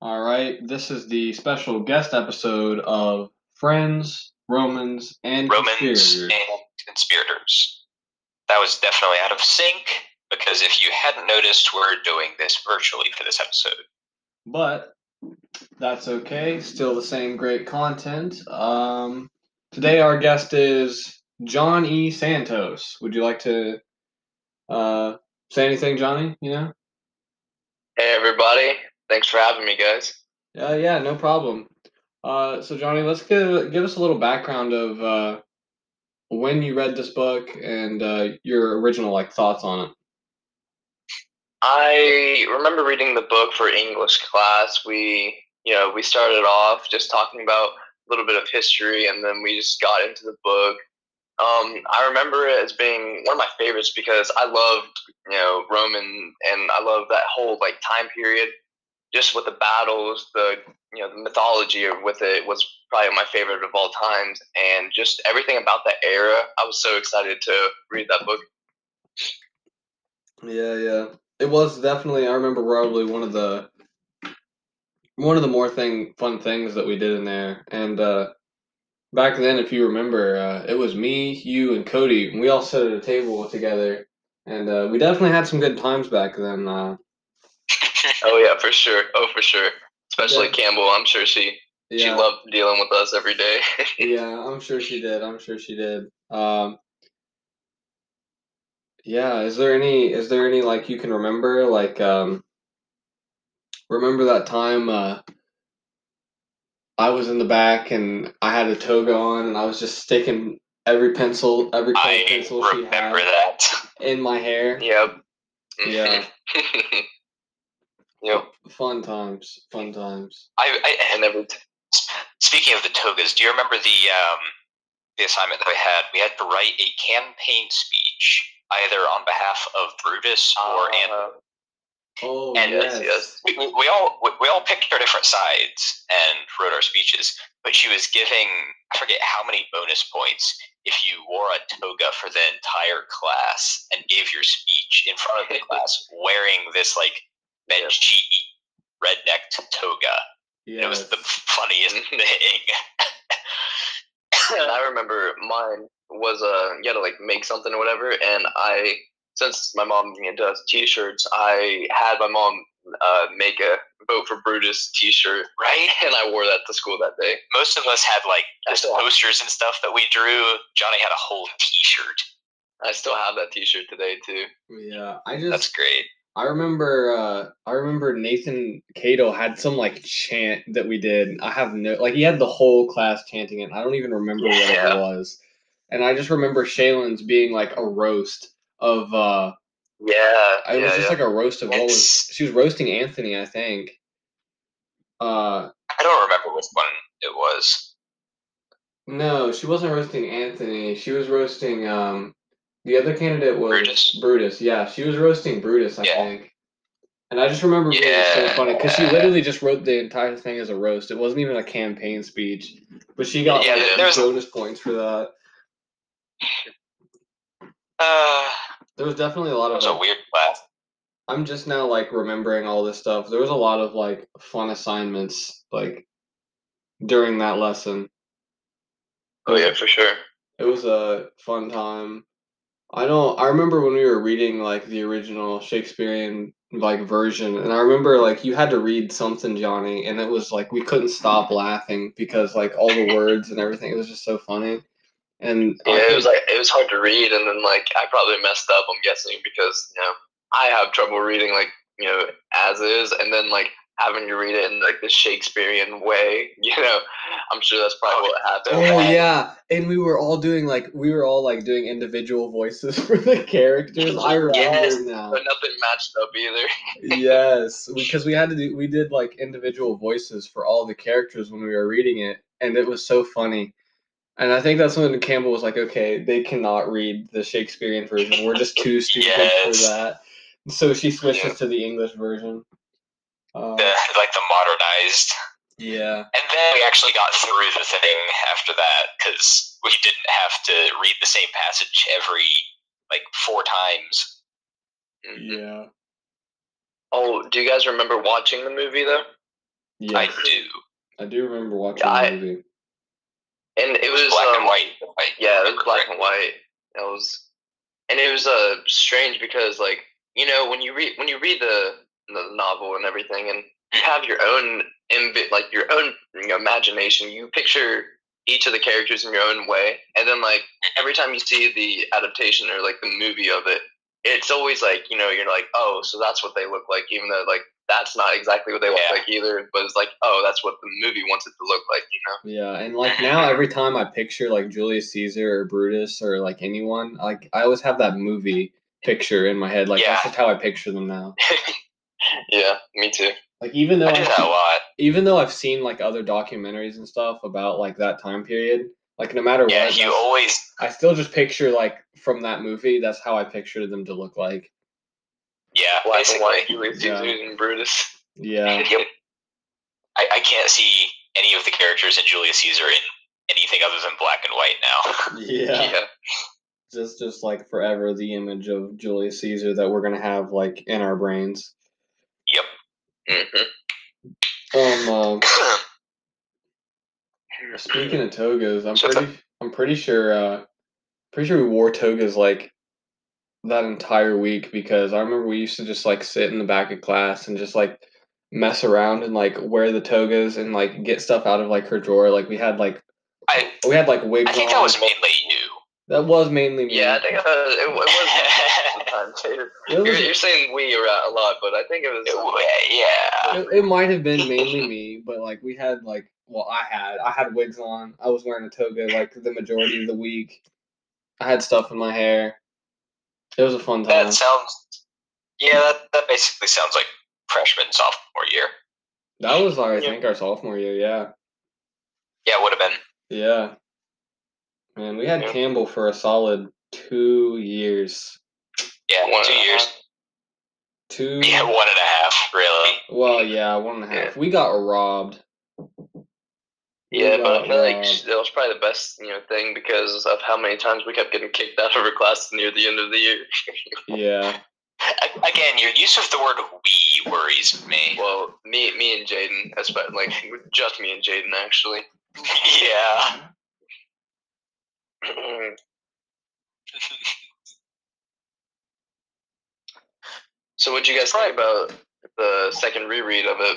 All right, this is the special guest episode of Friends, Romans, and Romans Conspirators. and conspirators. That was definitely out of sync because if you hadn't noticed, we're doing this virtually for this episode. But that's okay. Still the same great content. Um, today our guest is John E. Santos. Would you like to uh, say anything, Johnny? You know? Hey everybody, thanks for having me, guys. Yeah, yeah, no problem. Uh, so Johnny, let's give give us a little background of uh, when you read this book and uh, your original like thoughts on it. I remember reading the book for English class. We, you know, we started off just talking about a little bit of history, and then we just got into the book. Um, I remember it as being one of my favorites because I loved, you know, Roman, and I love that whole like time period. Just with the battles, the you know, the mythology with it was probably my favorite of all times, and just everything about that era. I was so excited to read that book. Yeah, yeah. It was definitely I remember probably one of the one of the more thing fun things that we did in there. And uh back then if you remember, uh it was me, you and Cody, and we all sat at a table together and uh we definitely had some good times back then. Uh Oh yeah, for sure. Oh for sure. Especially Yeah. Campbell. I'm sure she she loved dealing with us every day. yeah, I'm sure she did. I'm sure she did. Um yeah, is there any is there any like you can remember like um remember that time uh I was in the back and I had a toga on and I was just sticking every pencil every pencil she had that. in my hair. yep. Yeah. yep. Fun times. Fun times. I, I And every t- speaking of the togas, do you remember the um, the assignment that we had? We had to write a campaign speech either on behalf of Brutus or uh, Oh And yes. yes, yes. we, we we all we, we all picked our different sides and wrote our speeches. But she was giving I forget how many bonus points if you wore a toga for the entire class and gave your speech in front of the class wearing this like bench cheat redneck toga. Yes. It was the funniest thing. and I remember mine was uh you had to like make something or whatever and I since my mom does t-shirts I had my mom uh make a vote for Brutus t-shirt right? and I wore that to school that day. Most of us had like just posters and stuff that we drew. Johnny had a whole T-shirt. I still have that t-shirt today too. Yeah. I just That's great. I remember uh I remember Nathan Cato had some like chant that we did. I have no like he had the whole class chanting it. I don't even remember what it was. And I just remember Shaylin's being like a roast of uh Yeah. it was just yeah. like a roast of all she was roasting Antony, I think. Uh I don't remember which one it was. no, she wasn't roasting Antony. She was roasting um the other candidate was Brutus? Brutus. Yeah, she was roasting Brutus, I Yeah. think. And I just remember being so funny because she literally just wrote the entire thing as a roast. It wasn't even a campaign speech, but she got Yeah, like there was- bonus points for that. Uh, There was definitely a lot it of. was a weird class. I'm just now like remembering all this stuff. There was a lot of like fun assignments like during that lesson. Oh yeah, for sure. It was a fun time. I know. I remember when we were reading like the original Shakespearean like version, and I remember like you had to read something, Johnny, and it was like we couldn't stop laughing because like all the words and everything. It was just so funny. And Yeah, it was like it was hard to read, and then like I probably messed up. I'm guessing because you know I have trouble reading like you know as is, and then like having to read it in like the Shakespearean way. You know, I'm sure that's probably what happened. Oh yeah, and we were all doing like we were all like doing individual voices for the characters. I remember Yes, now. but nothing matched up either. yes, because we had to do we did like individual voices for all the characters when we were reading it, and it was so funny. And I think that's when Campbell was like, "Okay, they cannot read the Shakespearean version. We're just too stupid Yes. for that." So she switches Yeah. to the English version. Uh, The, like the modernized. yeah, And then we actually got through the thing after that because we didn't have to read the same passage every like four times. Mhm. yeah. Oh, do you guys remember watching the movie though? Yeah, I do. I do remember watching Yeah, the movie. and it was Black um, and white. if Yeah, it was black correctly. and white. It was, and it was uh strange because like you know when you read when you read the the novel and everything, and you have your own imbi- like your own you know, imagination. You picture each of the characters in your own way, and then like every time you see the adaptation or like the movie of it, it's always like you know you're like oh so that's what they look like, even though like that's not exactly what they look Yeah. like either. But it's like oh that's what the movie wants it to look like, you know. Yeah, and like now every time I picture like Julius Caesar or Brutus or like anyone, like I always have that movie picture in my head. Like that's just how I picture them now. Yeah, me too. Like even though I do that a I've, lot. even though I've seen like other documentaries and stuff about like that time period, like no matter Yeah, what, you always. I still just picture like from that movie. That's how I pictured them to look like. Yeah, Black and basically. white, Julius Yeah. And Brutus. Yeah, Yep. I, I can't see any of the characters in Julius Caesar in anything other than black and white now. yeah. Just just like forever the image of Julius Caesar that we're gonna have like in our brains. Yep. hmm Um. uh, Speaking of togas, I'm the- pretty I'm pretty sure uh pretty sure we wore togas like that entire week because I remember we used to just like sit in the back of class and just like mess around and like wear the togas and like get stuff out of like her drawer. Like we had like I we had like wigs I think on. that was mainly. That was mainly me. Yeah, I think uh, it, it was most of the time too. It, was- You're, you're saying we around a lot, but I think it was. It yeah. it, it might have been mainly me, but like we had like well I had I had wigs on. I was wearing a toga like the majority of the week. I had stuff in my hair. It was a fun time. That sounds. Yeah, that, that basically sounds like freshman sophomore year. That was our, I Yeah. think our sophomore year, yeah. Yeah, it would have been. Yeah. Man, we had Yeah. Campbell for a solid two years. Yeah, One two years. half. Two Yeah, one and a half, really. well, yeah, one and a half. Yeah. We got robbed. We Yeah, but I feel like robbed. that was probably the best you know thing because of how many times we kept getting kicked out of our class near the end of the year. Yeah. Again, your use of the word "we" worries me. well, me, me and Jaden, especially like just me and Jaden actually. Yeah. so, what would you guys think about the second reread of it?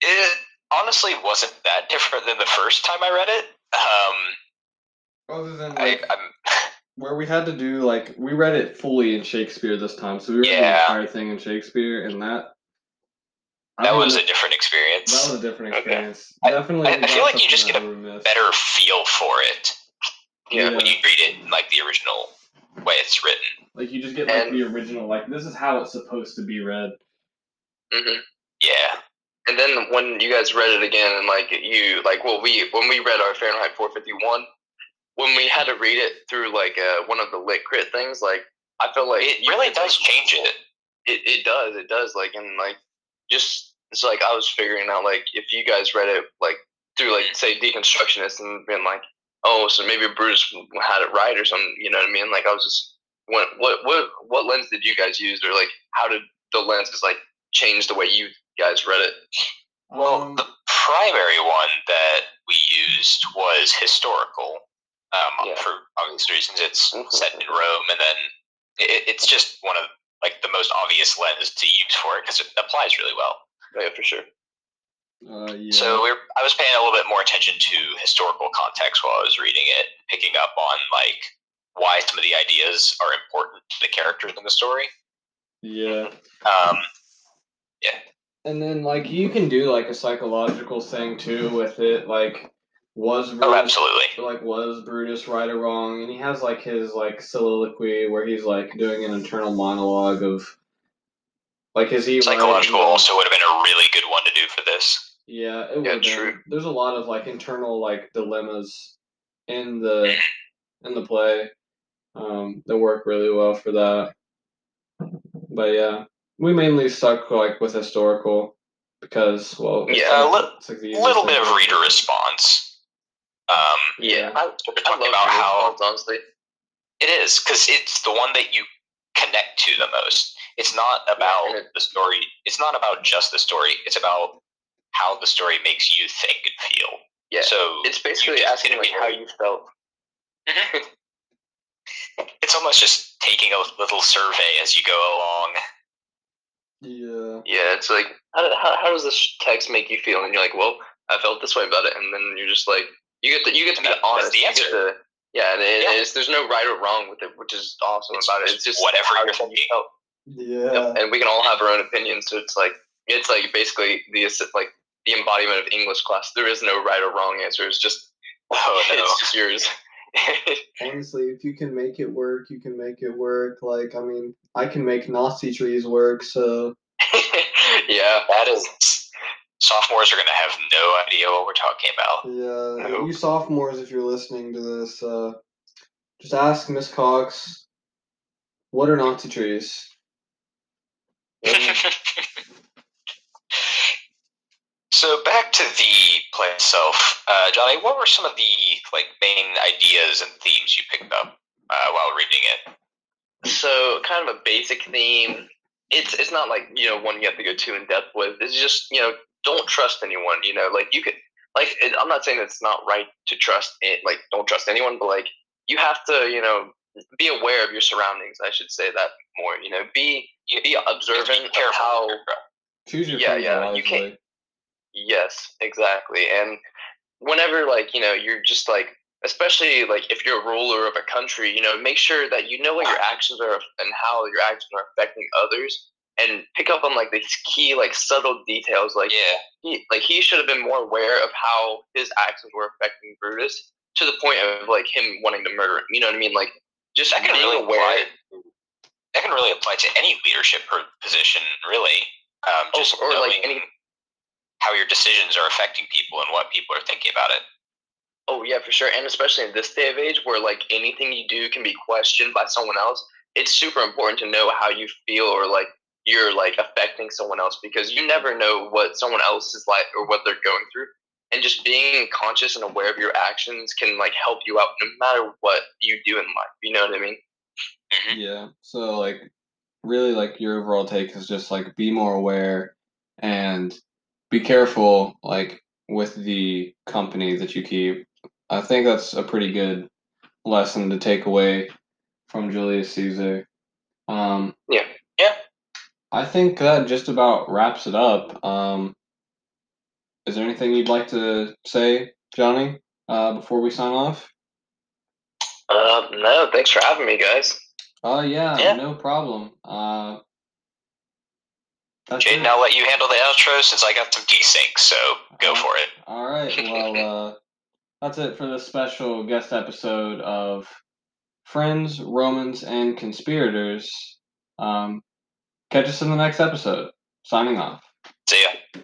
It honestly wasn't that different than the first time I read it. Um, Other than like I'm, where we had to do like we read it fully in Shakespeare this time, so we read the entire thing in Shakespeare, and that I that don't was a different experience. that was a different experience. I- Definitely, I- I feel like you just get a. Better feel for it Yeah. when you read it in like the original way it's written. Like you just get like And- the original, like this is how it's supposed to be read. hmm Yeah. And then when you guys read it again, and like you, like well, we when we read our Fahrenheit 451, when we had to read it through like uh, one of the lit crit things, like I feel like It really does change it. It it does, it does. Like and like just it's like I was figuring out like if you guys read it like through like say deconstructionists and being like, oh, so maybe Bruce had it right or something. You know what I mean? Like I was just what what what what lens did you guys use or like how did the lenses like change the way you guys read it? Well, Um, the primary one that we used was historical. Um, Yeah. For obvious reasons, it's Mhm. set in Rome, and then it, it's just one of like the most obvious lens to use for it because it applies really well. Yeah, for sure. uh, yeah. So we're, I was paying a little bit more attention to historical context while I was reading it, picking up on like why some of the ideas are important to the characters in the story. yeah. Um, yeah. And then like you can do like a psychological thing too with it, like was Brutus, oh, absolutely. like was Brutus right or wrong? And he has like his like soliloquy where he's like doing an internal monologue of like is he? Psychological he- also would have been a really good one to do for this. Yeah, it Yeah, would true. There's a lot of like internal like dilemmas in the in the play. Um, that work really well for that. But yeah, we mainly stuck like with historical because well, Yeah, a li- like little bit of reader response. Um, Yeah, I, I talking love about how response, honestly. It is because it's the one that you connect to the most. It's not about the story. It's not about just the story. It's about how the story makes you think and feel. Yeah. So It's basically asking didn't like how you felt. It's almost just taking a little survey as you go along. Yeah. Yeah, it's like how, how, how does this text make you feel? And you're like, well, I felt this way about it, and then you're just like, you get to you get to be that- that's honest. the answer. get to, yeah, and it, Yeah. There's no right or wrong with it, which is awesome It's about it. It's just whatever you're you thinking. felt. Yeah. Yep, and we can all have our own opinions. So it's like it's like basically the like the embodiment of English class. There is no right or wrong answer. It's just Oh no. it's just yours. Honestly, if you can make it work, you can make it work. Like, I mean, I can make Nazi trees work, so yeah. That is. Sophomores are going to have no idea what we're talking about. yeah. Nope. You sophomores, if you're listening to this, uh, just ask Miss Cox, what are Nazi trees? so back to the play itself, uh, Johnny. What were some of the like main ideas and themes you picked up uh, while reading it? So kind of a basic theme. It's it's not like you know one you have to go too in depth with. It's just you know don't trust anyone. You know like you could like it, I'm not saying it's not right to trust it. Like don't trust anyone, but like you have to you know be aware of your surroundings. I should say that more. You know be be observant of how Choose your Yeah, yeah, wisely. you can't- Yes, exactly. And whenever like, you know, you're just like especially like if you're a ruler of a country, you know, make sure that you know what your actions are and how your actions are affecting others and pick up on like these key like subtle details like Yeah, he like he should have been more aware of how his actions were affecting Brutus to the point of like him wanting to murder him. You know what I mean? Like just that can really aware. apply. That can really apply to any leadership position, really. Um, Oh, just or, like, any- how your decisions are affecting people and what people are thinking about it. Oh yeah, for sure. And especially in this day of age where like anything you do can be questioned by someone else, it's super important to know how you feel or like you're like affecting someone else because you never know what someone else is like or what they're going through. And just being conscious and aware of your actions can like help you out no matter what you do in life. You know what I mean? Mhm. Yeah. So like really like your overall take is just like be more aware and be careful like with the company that you keep. I think that's a pretty good lesson to take away from Julius Caesar. Um Yeah. I think that just about wraps it up. Um is there anything you'd like to say, Johnny, uh, before we sign off? Uh no, thanks for having me guys. Oh yeah, Yeah. no problem. Uh, Jaden, it. I'll let you handle the outro since I got some desync, so go Uh, for it. All right. Well, uh, that's it for this special guest episode of Friends, Romans, and Conspirators. Um, catch us in the next episode. Signing off. See ya.